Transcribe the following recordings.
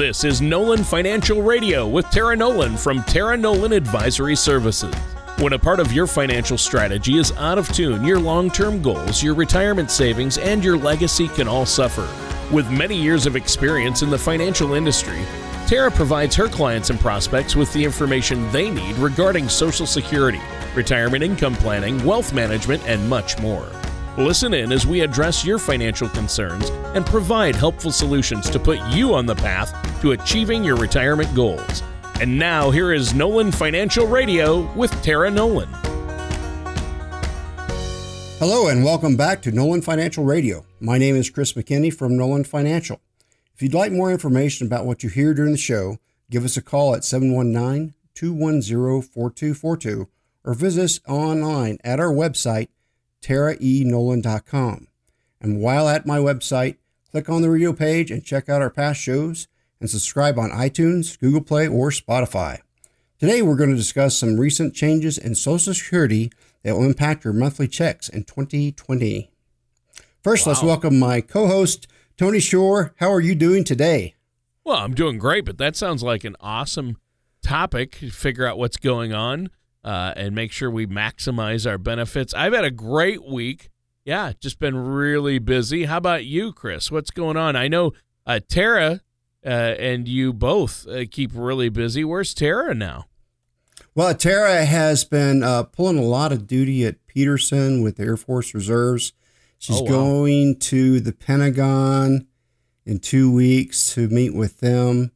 This is Nolan Financial Radio with Tara Nolan from Tara Nolan Advisory Services. When a part of your financial strategy is out of tune, your long term goals, your retirement savings, and your legacy can all suffer. With many years of experience in the financial industry, Tara provides her clients and prospects with the information they need regarding Social Security, retirement income planning, wealth management, and much more. Listen in as we address your financial concerns and provide helpful solutions to put you on the path to achieving your retirement goals. And now, here is Nolan Financial Radio with Tara Nolan. Hello, and welcome back to Nolan Financial Radio. My name is Chris McKinney from Nolan Financial. If you'd like more information about what you hear during the show, give us a call at 719 210 4242 or visit us online at our website taraenolan.com. And while at my website, click on the radio page and check out our past shows and subscribe on iTunes, Google Play, or Spotify. Today, we're going to discuss some recent changes in Social Security that will impact your monthly checks in 2020. First, wow. let's welcome my co host, Tony Shore. How are you doing today? Well, I'm doing great, but that sounds like an awesome topic. Figure out what's going on uh, and make sure we maximize our benefits. I've had a great week. Yeah, just been really busy. How about you, Chris? What's going on? I know uh, Tara uh, and you both uh, keep really busy. Where's Tara now? Well, Tara has been uh, pulling a lot of duty at Peterson with the Air Force Reserves. She's oh, wow. going to the Pentagon in two weeks to meet with them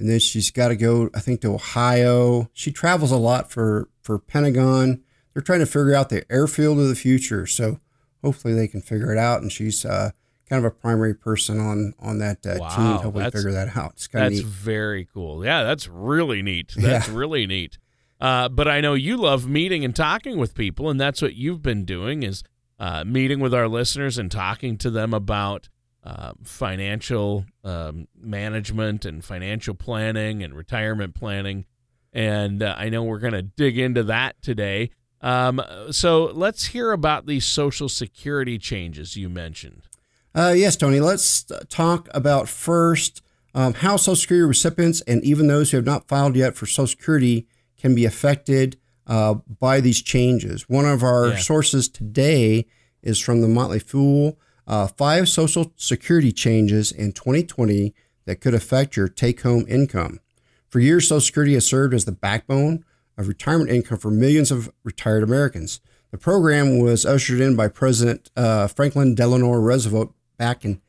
and then she's got to go, I think, to Ohio. She travels a lot for for Pentagon. They're trying to figure out the airfield of the future, so hopefully they can figure it out. And she's uh, kind of a primary person on on that uh, wow, team to figure that out. It's kind that's of very cool. Yeah, that's really neat. That's yeah. really neat. Uh, but I know you love meeting and talking with people, and that's what you've been doing is uh, meeting with our listeners and talking to them about uh, financial um, management and financial planning and retirement planning. And uh, I know we're going to dig into that today. Um, so let's hear about these Social Security changes you mentioned. Uh, yes, Tony. Let's talk about first um, how Social Security recipients and even those who have not filed yet for Social Security can be affected uh, by these changes. One of our yeah. sources today is from the Motley Fool uh, five Social Security changes in 2020 that could affect your take home income. For years, Social Security has served as the backbone of retirement income for millions of retired Americans. The program was ushered in by President uh, Franklin Delano Roosevelt back in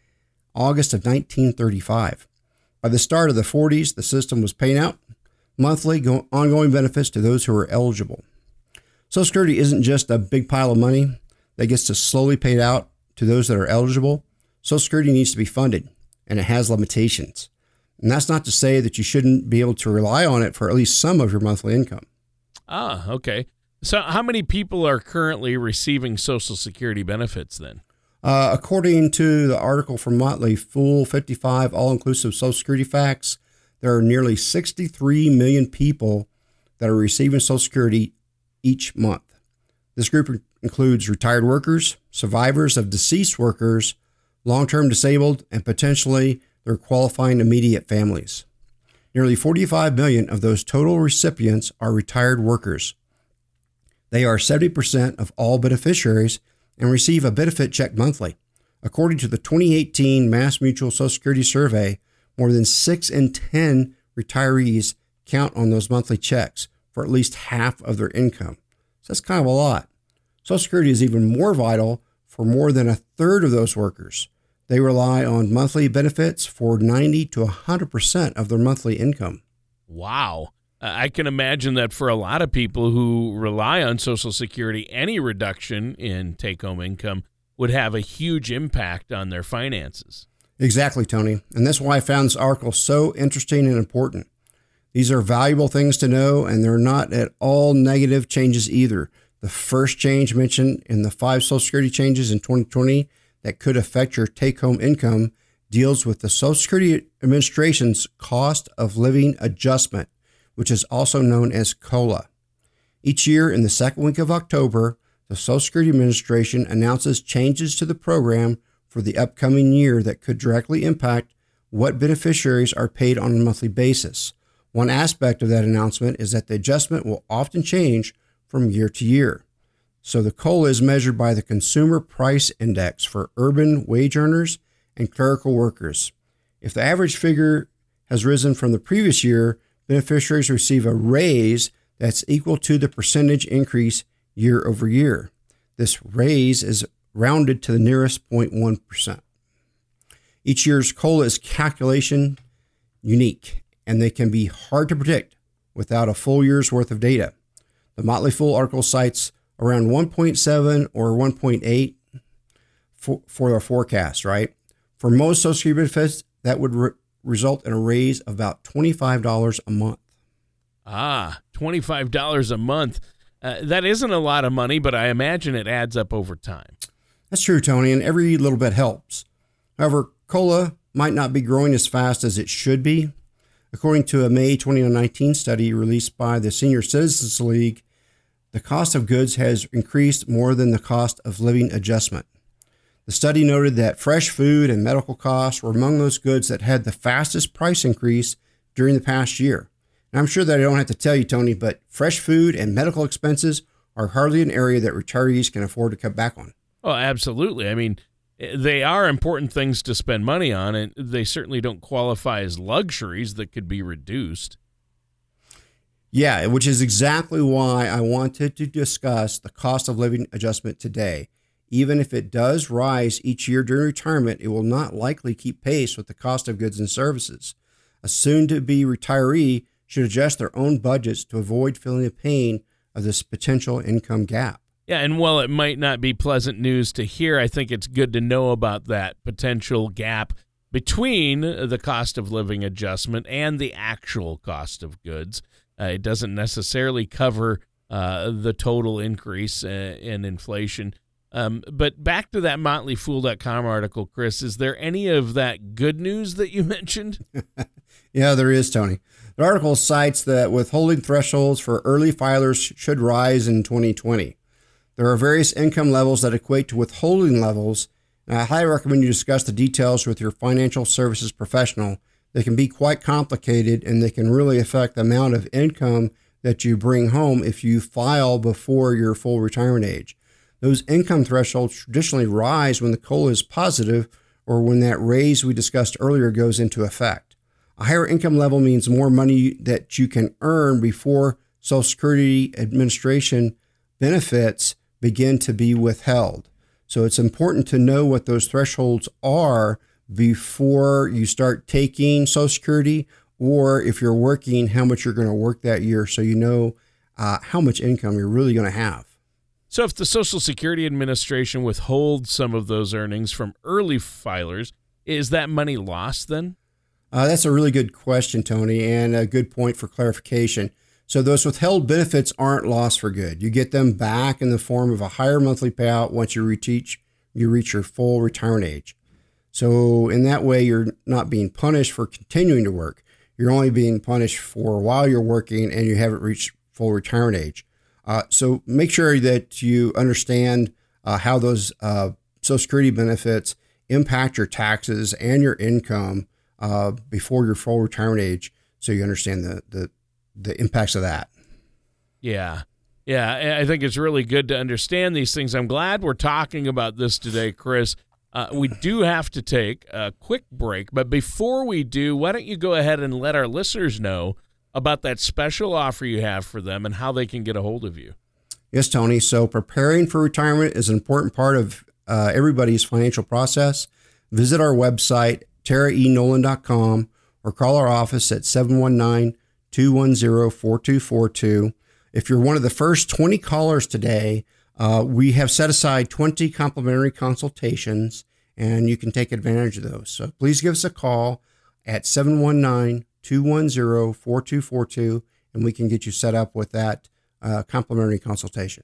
August of 1935. By the start of the 40s, the system was paying out monthly go- ongoing benefits to those who were eligible. Social Security isn't just a big pile of money that gets to slowly paid out to those that are eligible, Social Security needs to be funded and it has limitations. And that's not to say that you shouldn't be able to rely on it for at least some of your monthly income. Ah, okay. So, how many people are currently receiving Social Security benefits then? Uh, according to the article from Motley Fool 55 All Inclusive Social Security Facts, there are nearly 63 million people that are receiving Social Security each month. This group includes retired workers, survivors of deceased workers, long term disabled, and potentially their qualifying immediate families. Nearly 45 million of those total recipients are retired workers. They are 70% of all beneficiaries and receive a benefit check monthly. According to the 2018 Mass Mutual Social Security Survey, more than 6 in 10 retirees count on those monthly checks for at least half of their income. So that's kind of a lot. Social Security is even more vital for more than a third of those workers. They rely on monthly benefits for 90 to 100% of their monthly income. Wow. I can imagine that for a lot of people who rely on Social Security, any reduction in take home income would have a huge impact on their finances. Exactly, Tony. And that's why I found this article so interesting and important. These are valuable things to know, and they're not at all negative changes either. The first change mentioned in the five Social Security changes in 2020 that could affect your take home income deals with the Social Security Administration's cost of living adjustment, which is also known as COLA. Each year in the second week of October, the Social Security Administration announces changes to the program for the upcoming year that could directly impact what beneficiaries are paid on a monthly basis. One aspect of that announcement is that the adjustment will often change from year to year. So the COLA is measured by the Consumer Price Index for urban wage earners and clerical workers. If the average figure has risen from the previous year, beneficiaries receive a raise that's equal to the percentage increase year over year. This raise is rounded to the nearest 0.1%. Each year's COLA is calculation unique, and they can be hard to predict without a full year's worth of data. The Motley Fool article cites around 1.7 or 1.8 for, for our forecast, right? For most Social Security benefits, that would re- result in a raise of about $25 a month. Ah, $25 a month. Uh, that isn't a lot of money, but I imagine it adds up over time. That's true, Tony, and every little bit helps. However, COLA might not be growing as fast as it should be. According to a May 2019 study released by the Senior Citizens League, the cost of goods has increased more than the cost of living adjustment. The study noted that fresh food and medical costs were among those goods that had the fastest price increase during the past year. And I'm sure that I don't have to tell you, Tony, but fresh food and medical expenses are hardly an area that retirees can afford to cut back on. Oh, absolutely. I mean, they are important things to spend money on, and they certainly don't qualify as luxuries that could be reduced. Yeah, which is exactly why I wanted to discuss the cost of living adjustment today. Even if it does rise each year during retirement, it will not likely keep pace with the cost of goods and services. A soon to be retiree should adjust their own budgets to avoid feeling the pain of this potential income gap. Yeah, and while it might not be pleasant news to hear, I think it's good to know about that potential gap between the cost of living adjustment and the actual cost of goods. Uh, it doesn't necessarily cover uh, the total increase uh, in inflation. Um, but back to that motleyfool.com article, Chris, is there any of that good news that you mentioned? yeah, there is, Tony. The article cites that withholding thresholds for early filers should rise in 2020. There are various income levels that equate to withholding levels, and I highly recommend you discuss the details with your financial services professional. They can be quite complicated and they can really affect the amount of income that you bring home if you file before your full retirement age. Those income thresholds traditionally rise when the COLA is positive or when that raise we discussed earlier goes into effect. A higher income level means more money that you can earn before Social Security Administration benefits begin to be withheld. So it's important to know what those thresholds are before you start taking Social Security, or if you're working, how much you're going to work that year so you know uh, how much income you're really going to have. So, if the Social Security Administration withholds some of those earnings from early filers, is that money lost then? Uh, that's a really good question, Tony, and a good point for clarification. So those withheld benefits aren't lost for good. You get them back in the form of a higher monthly payout once you reach you reach your full retirement age. So in that way, you're not being punished for continuing to work. You're only being punished for while you're working and you haven't reached full retirement age. Uh, so make sure that you understand uh, how those uh, Social Security benefits impact your taxes and your income uh, before your full retirement age, so you understand the the the impacts of that. Yeah. Yeah, I think it's really good to understand these things. I'm glad we're talking about this today, Chris. Uh, we do have to take a quick break, but before we do, why don't you go ahead and let our listeners know about that special offer you have for them and how they can get a hold of you? Yes, Tony. So, preparing for retirement is an important part of uh, everybody's financial process. Visit our website, taraenolan.com, or call our office at 719 210 4242. If you're one of the first 20 callers today, uh, we have set aside 20 complimentary consultations and you can take advantage of those. So please give us a call at 719 210 4242 and we can get you set up with that uh, complimentary consultation.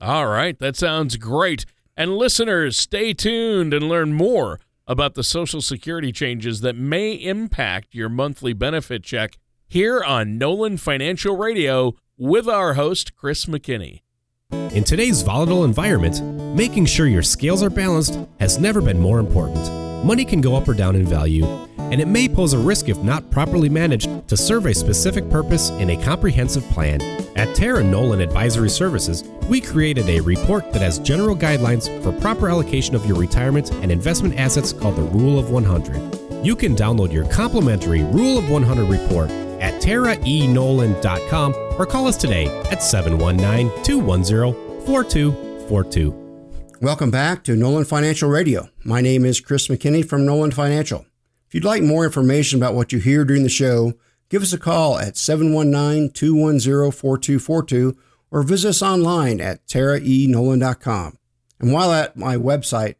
All right, that sounds great. And listeners, stay tuned and learn more about the Social Security changes that may impact your monthly benefit check here on Nolan Financial Radio with our host, Chris McKinney. In today's volatile environment, making sure your scales are balanced has never been more important. Money can go up or down in value, and it may pose a risk if not properly managed to serve a specific purpose in a comprehensive plan. At Tara Nolan Advisory Services, we created a report that has general guidelines for proper allocation of your retirement and investment assets called the Rule of 100. You can download your complimentary Rule of 100 report at taraenolan.com or call us today at 719 210 4242. Welcome back to Nolan Financial Radio. My name is Chris McKinney from Nolan Financial. If you'd like more information about what you hear during the show, give us a call at 719 210 4242 or visit us online at taraenolan.com. And while at my website,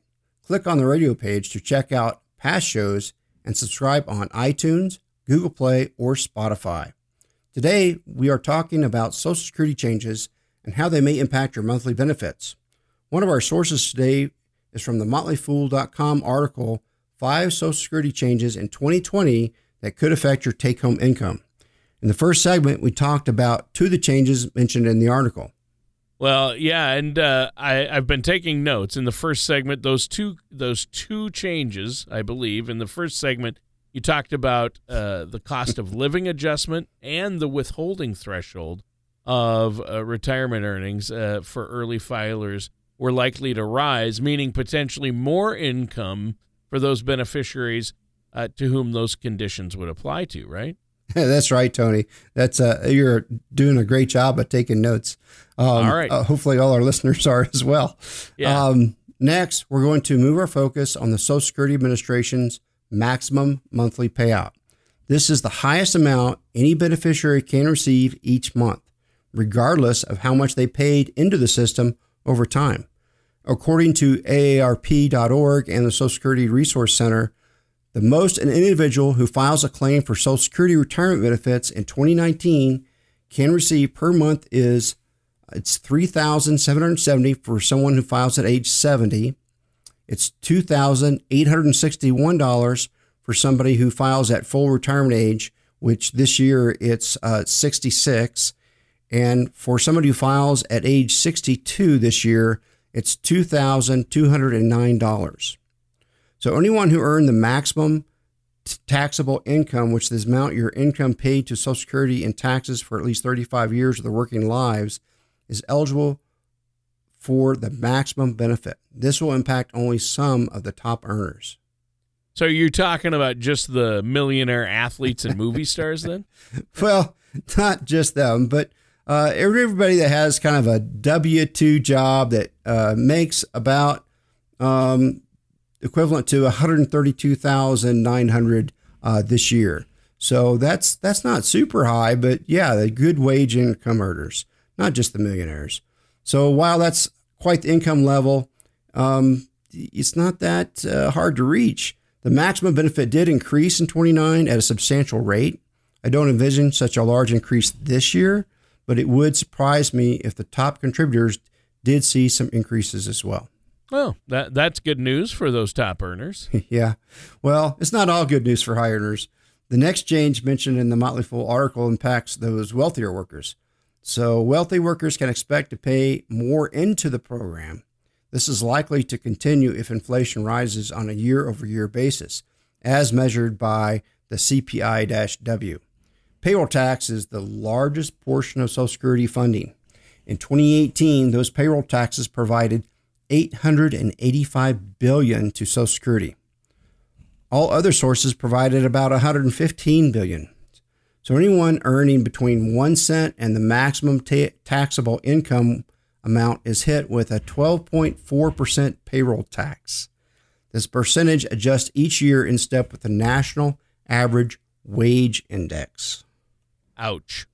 click on the radio page to check out past shows and subscribe on iTunes, Google Play, or Spotify. Today, we are talking about Social Security changes and how they may impact your monthly benefits. One of our sources today is from the motleyfool.com article Five Social Security Changes in 2020 That Could Affect Your Take Home Income. In the first segment, we talked about two of the changes mentioned in the article. Well, yeah, and uh, I, I've been taking notes in the first segment. Those two, those two changes, I believe, in the first segment, you talked about uh, the cost of living adjustment and the withholding threshold of uh, retirement earnings uh, for early filers were likely to rise, meaning potentially more income for those beneficiaries uh, to whom those conditions would apply to, right? That's right, Tony. That's uh, you're doing a great job at taking notes. Um, all right. Uh, hopefully, all our listeners are as well. Yeah. Um, next, we're going to move our focus on the Social Security Administration's maximum monthly payout. This is the highest amount any beneficiary can receive each month, regardless of how much they paid into the system over time. According to AARP.org and the Social Security Resource Center, the most an individual who files a claim for Social Security retirement benefits in 2019 can receive per month is it's 3770 for someone who files at age 70. It's $2,861 for somebody who files at full retirement age, which this year it's uh, 66. And for somebody who files at age 62 this year, it's $2,209. So anyone who earned the maximum taxable income, which is the amount your income paid to Social Security and taxes for at least 35 years of their working lives, is eligible for the maximum benefit. This will impact only some of the top earners. So you're talking about just the millionaire athletes and movie stars then? well, not just them, but uh, everybody that has kind of a W two job that uh, makes about um, equivalent to one hundred thirty two thousand nine hundred uh, this year. So that's that's not super high, but yeah, the good wage income earners, not just the millionaires. So while that's quite the income level, um, it's not that uh, hard to reach. The maximum benefit did increase in 29 at a substantial rate. I don't envision such a large increase this year, but it would surprise me if the top contributors did see some increases as well. Well, that that's good news for those top earners. yeah. Well, it's not all good news for high earners. The next change mentioned in the Motley Fool article impacts those wealthier workers. So, wealthy workers can expect to pay more into the program. This is likely to continue if inflation rises on a year over year basis, as measured by the CPI W. Payroll tax is the largest portion of Social Security funding. In 2018, those payroll taxes provided 885 billion to Social Security. All other sources provided about 115 billion. So anyone earning between 1 cent and the maximum ta- taxable income amount is hit with a 12.4% payroll tax. This percentage adjusts each year in step with the national average wage index. Ouch.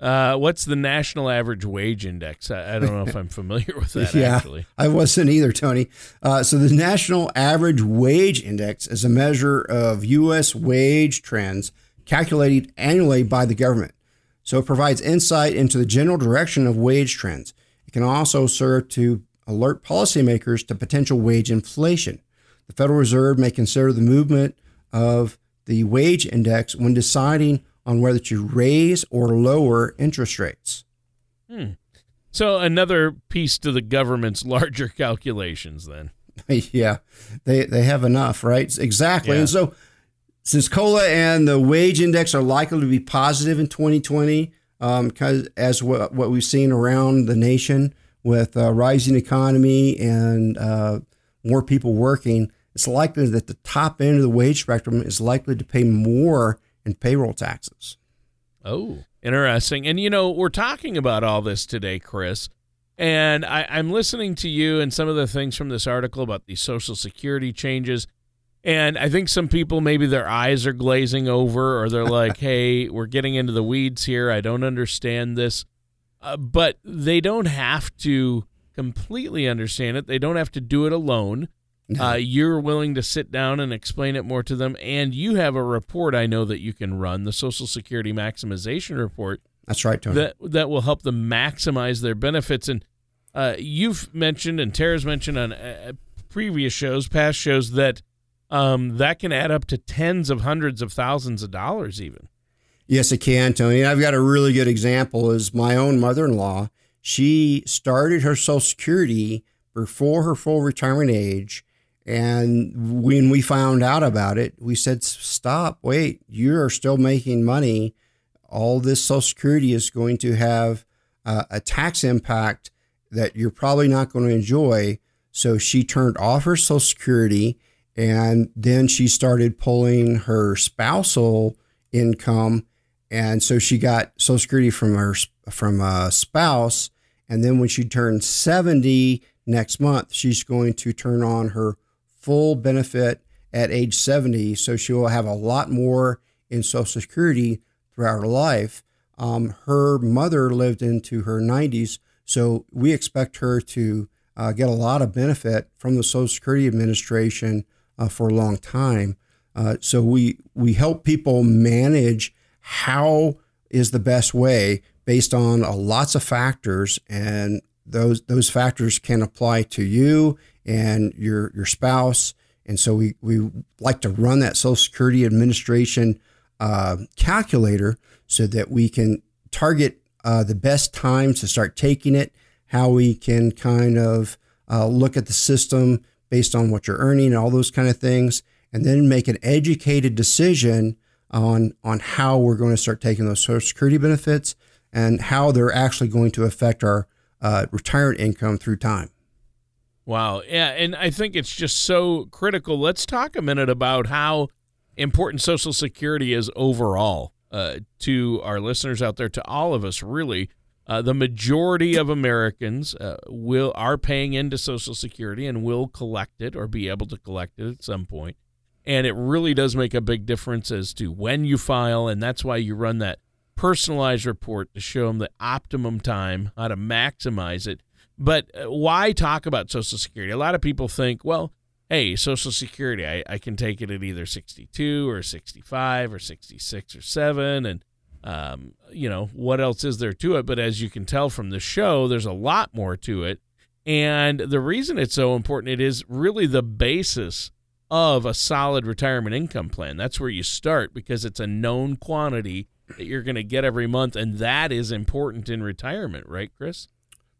Uh, what's the national average wage index? I, I don't know if I'm familiar with that. yeah, actually, I wasn't either, Tony. Uh, so the national average wage index is a measure of U.S. wage trends calculated annually by the government. So it provides insight into the general direction of wage trends. It can also serve to alert policymakers to potential wage inflation. The Federal Reserve may consider the movement of the wage index when deciding on whether to raise or lower interest rates. Hmm. So another piece to the government's larger calculations then. yeah. They they have enough, right? Exactly. Yeah. And so since COLA and the wage index are likely to be positive in 2020, because um, as what, what we've seen around the nation with a rising economy and uh, more people working, it's likely that the top end of the wage spectrum is likely to pay more in payroll taxes. Oh, interesting. And you know, we're talking about all this today, Chris. And I, I'm listening to you and some of the things from this article about the Social Security changes. And I think some people maybe their eyes are glazing over or they're like, hey, we're getting into the weeds here. I don't understand this. Uh, but they don't have to completely understand it, they don't have to do it alone. No. Uh, you're willing to sit down and explain it more to them. And you have a report I know that you can run, the Social Security Maximization Report. That's right, Tony. That, that will help them maximize their benefits. And uh, you've mentioned, and Tara's mentioned on uh, previous shows, past shows, that um, that can add up to tens of hundreds of thousands of dollars, even. Yes, it can, Tony. I've got a really good example. Is my own mother-in-law. She started her Social Security before her full retirement age and when we found out about it, we said, stop, wait, you are still making money. All this Social Security is going to have uh, a tax impact that you're probably not going to enjoy. So she turned off her Social Security and then she started pulling her spousal income. And so she got Social Security from her from a spouse. And then when she turns 70 next month, she's going to turn on her full benefit at age 70. So she will have a lot more in Social Security throughout her life. Um, her mother lived into her 90s, so we expect her to uh, get a lot of benefit from the Social Security Administration uh, for a long time. Uh, so we we help people manage how is the best way based on uh, lots of factors, and those those factors can apply to you and your your spouse. And so we, we like to run that Social Security Administration uh, calculator so that we can target uh, the best times to start taking it, how we can kind of uh, look at the system based on what you're earning and all those kind of things, and then make an educated decision on, on how we're going to start taking those Social Security benefits and how they're actually going to affect our uh, retirement income through time. Wow. Yeah. And I think it's just so critical. Let's talk a minute about how important Social Security is overall uh, to our listeners out there, to all of us, really. Uh, the majority of Americans uh, will are paying into Social Security and will collect it or be able to collect it at some point. And it really does make a big difference as to when you file, and that's why you run that personalized report to show them the optimum time, how to maximize it but uh, why talk about Social Security? A lot of people think, well, hey, Social Security, I, I can take it at either 62 or 65 or 66 or 7. And, um, you know, what else is there to it? But as you can tell from the show, there's a lot more to it. And the reason it's so important, it is really the basis of a solid retirement income plan. That's where you start because it's a known quantity that you're going to get every month. And that is important in retirement, right, Chris?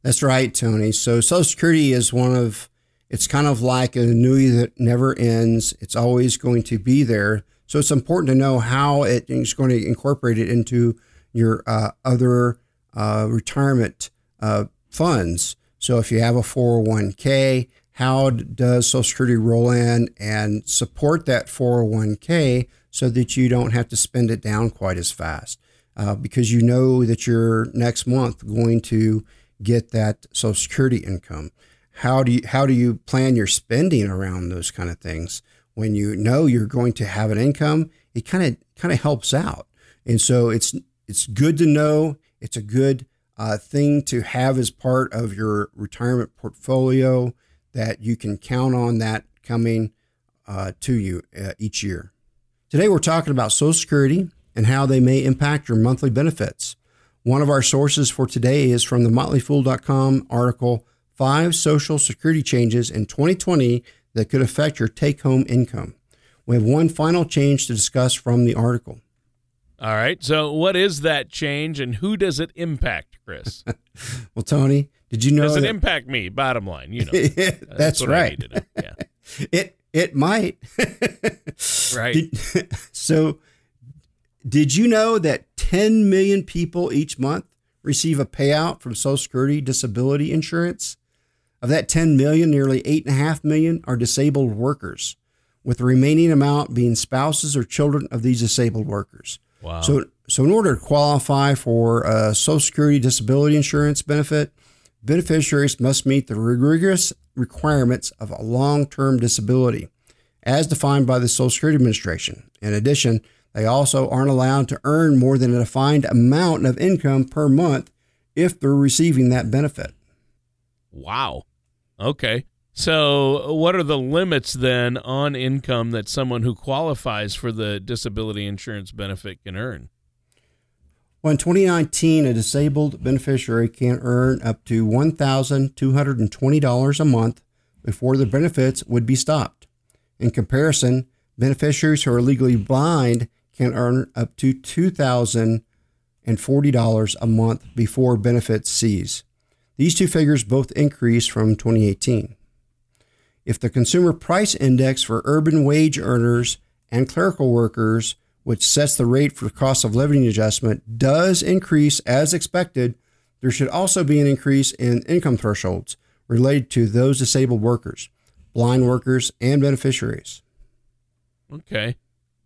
That's right, Tony. So Social Security is one of it's kind of like an annuity that never ends. It's always going to be there. So it's important to know how it is going to incorporate it into your uh, other uh, retirement uh, funds. So if you have a 401k, how does Social Security roll in and support that 401k so that you don't have to spend it down quite as fast? Uh, because you know that you're next month going to get that Social Security income? How do you how do you plan your spending around those kind of things? When you know you're going to have an income, it kind of kind of helps out, and so it's it's good to know. It's a good uh, thing to have as part of your retirement portfolio that you can count on that coming uh, to you uh, each year. Today, we're talking about Social Security and how they may impact your monthly benefits. One of our sources for today is from the motleyfool.com article Five Social Security Changes in 2020 that could affect your take home income. We have one final change to discuss from the article. All right. So, what is that change and who does it impact, Chris? well, Tony, did you know? Does it that... impact me? Bottom line, you know. That's, That's right. Yeah. it it might. Right. Did, so, did you know that 10 million people each month receive a payout from Social Security disability insurance? Of that 10 million, nearly 8.5 million are disabled workers, with the remaining amount being spouses or children of these disabled workers. Wow. So, so in order to qualify for a Social Security disability insurance benefit, beneficiaries must meet the rigorous requirements of a long-term disability, as defined by the Social Security Administration. In addition, they also aren't allowed to earn more than a defined amount of income per month if they're receiving that benefit. Wow. Okay. So, what are the limits then on income that someone who qualifies for the disability insurance benefit can earn? Well, in 2019, a disabled beneficiary can earn up to $1,220 a month before the benefits would be stopped. In comparison, beneficiaries who are legally blind can earn up to $2,040 a month before benefits cease. These two figures both increased from 2018. If the Consumer Price Index for urban wage earners and clerical workers, which sets the rate for cost of living adjustment, does increase as expected, there should also be an increase in income thresholds related to those disabled workers, blind workers, and beneficiaries. Okay.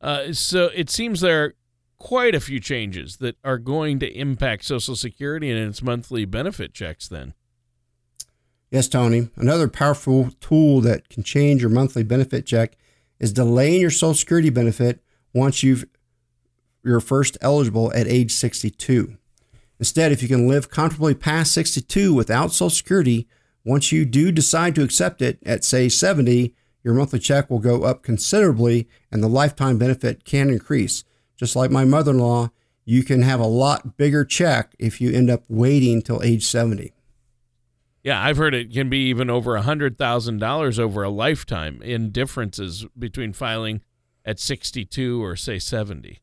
Uh, so it seems there are quite a few changes that are going to impact Social Security and its monthly benefit checks then. Yes, Tony. Another powerful tool that can change your monthly benefit check is delaying your Social Security benefit once you've you're first eligible at age 62. Instead, if you can live comfortably past 62 without Social Security, once you do decide to accept it at say 70, your monthly check will go up considerably and the lifetime benefit can increase. Just like my mother-in-law, you can have a lot bigger check if you end up waiting till age 70. Yeah, I've heard it can be even over a hundred thousand dollars over a lifetime in differences between filing at sixty-two or say seventy.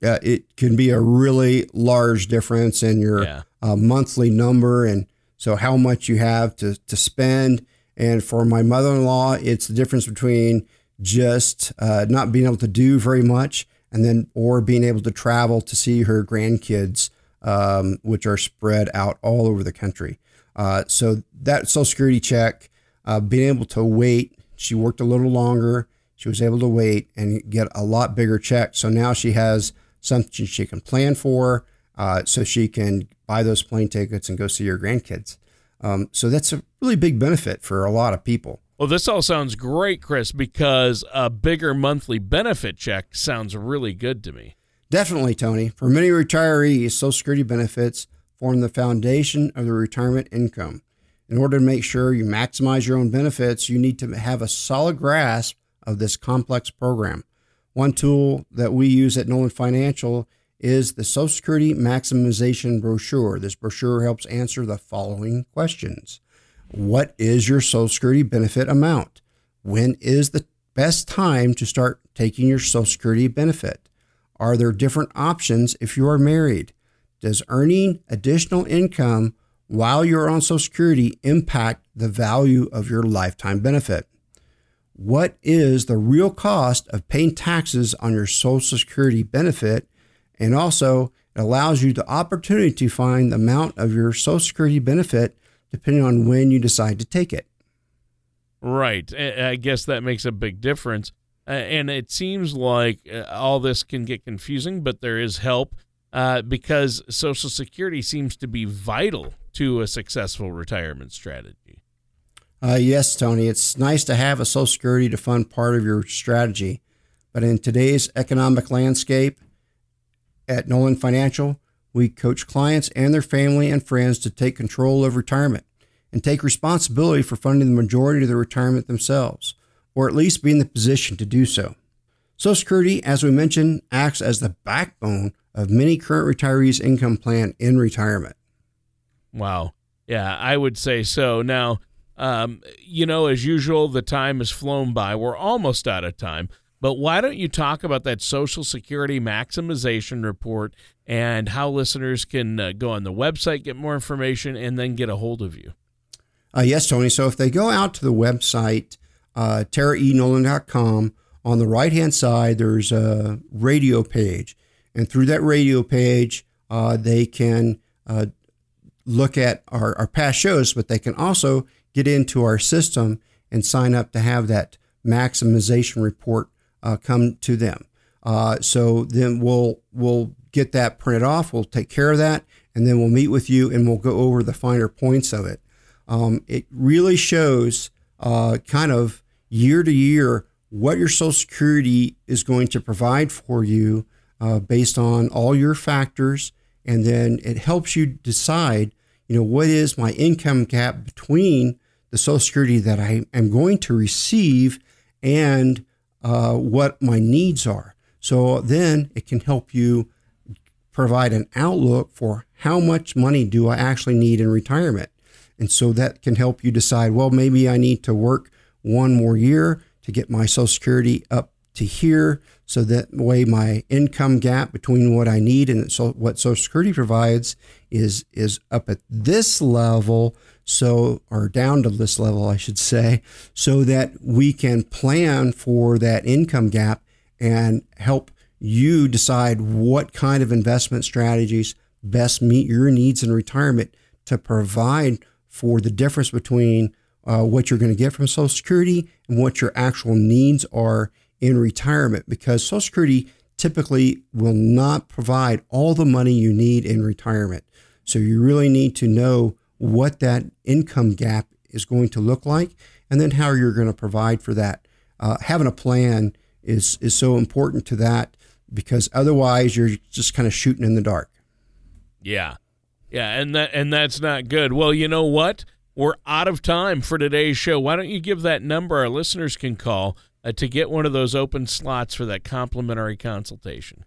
Yeah, it can be a really large difference in your Yeah. uh, monthly number, and so how much you have to to spend. And for my mother-in-law, it's the difference between just uh, not being able to do very much, and then or being able to travel to see her grandkids, um, which are spread out all over the country. Uh, so that Social Security check, uh, being able to wait, she worked a little longer. She was able to wait and get a lot bigger check. So now she has something she can plan for, uh, so she can buy those plane tickets and go see her grandkids. Um, so that's a really big benefit for a lot of people. Well, this all sounds great, Chris, because a bigger monthly benefit check sounds really good to me. Definitely, Tony. For many retirees, Social Security benefits form the foundation of their retirement income. In order to make sure you maximize your own benefits, you need to have a solid grasp of this complex program. One tool that we use at Nolan Financial is the Social Security Maximization Brochure. This brochure helps answer the following questions What is your Social Security benefit amount? When is the best time to start taking your Social Security benefit? Are there different options if you are married? Does earning additional income while you're on Social Security impact the value of your lifetime benefit? What is the real cost of paying taxes on your Social Security benefit? And also, it allows you the opportunity to find the amount of your Social Security benefit depending on when you decide to take it. Right. I guess that makes a big difference. And it seems like uh, all this can get confusing, but there is help uh, because Social Security seems to be vital to a successful retirement strategy. Uh, yes, Tony, it's nice to have a Social Security to fund part of your strategy. But in today's economic landscape at Nolan Financial, we coach clients and their family and friends to take control of retirement and take responsibility for funding the majority of their retirement themselves, or at least be in the position to do so. Social Security, as we mentioned, acts as the backbone of many current retirees' income plan in retirement. Wow. Yeah, I would say so. Now, um, you know, as usual, the time has flown by. We're almost out of time. But why don't you talk about that Social Security maximization report and how listeners can uh, go on the website, get more information, and then get a hold of you? Uh, yes, Tony. So if they go out to the website, uh, taraenolan.com, on the right hand side, there's a radio page. And through that radio page, uh, they can uh, look at our, our past shows, but they can also get into our system and sign up to have that maximization report uh, come to them. Uh, so then we'll we'll get that printed off. We'll take care of that, and then we'll meet with you and we'll go over the finer points of it. Um, it really shows uh, kind of year to year what your Social Security is going to provide for you uh, based on all your factors, and then it helps you decide, you know, what is my income gap between the Social Security that I am going to receive and uh, what my needs are. So then it can help you provide an outlook for how much money do I actually need in retirement. And so that can help you decide, well, maybe I need to work one more year to get my Social Security up to here. So that way my income gap between what I need and so what Social Security provides is is up at this level. So or down to this level, I should say, so that we can plan for that income gap and help you decide what kind of investment strategies best meet your needs in retirement to provide for the difference between uh, what you're going to get from Social Security and what your actual needs are in retirement because Social Security typically will not provide all the money you need in retirement. So you really need to know what that income gap is going to look like and then how you're going to provide for that. Uh, having a plan is, is so important to that because otherwise you're just kind of shooting in the dark. Yeah. Yeah, and that and that's not good. Well, you know what? We're out of time for today's show. Why don't you give that number our listeners can call uh, to get one of those open slots for that complimentary consultation?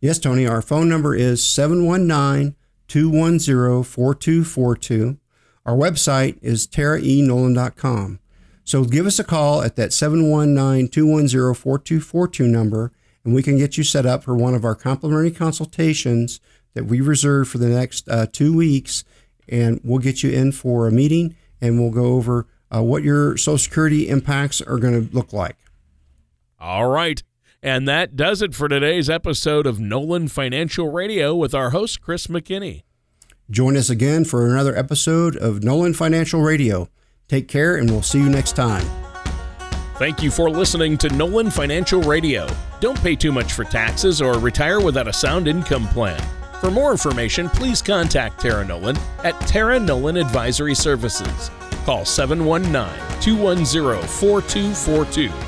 Yes, Tony. Our phone number is 719 210 4242. Our website is taraenolan.com. So give us a call at that 719 210 4242 number, and we can get you set up for one of our complimentary consultations that we reserve for the next uh, two weeks and we'll get you in for a meeting and we'll go over uh, what your Social Security impacts are going to look like. All right. And that does it for today's episode of Nolan Financial Radio with our host, Chris McKinney. Join us again for another episode of Nolan Financial Radio. Take care, and we'll see you next time. Thank you for listening to Nolan Financial Radio. Don't pay too much for taxes or retire without a sound income plan. For more information, please contact Tara Nolan at Tara Nolan Advisory Services. Call 719 210 4242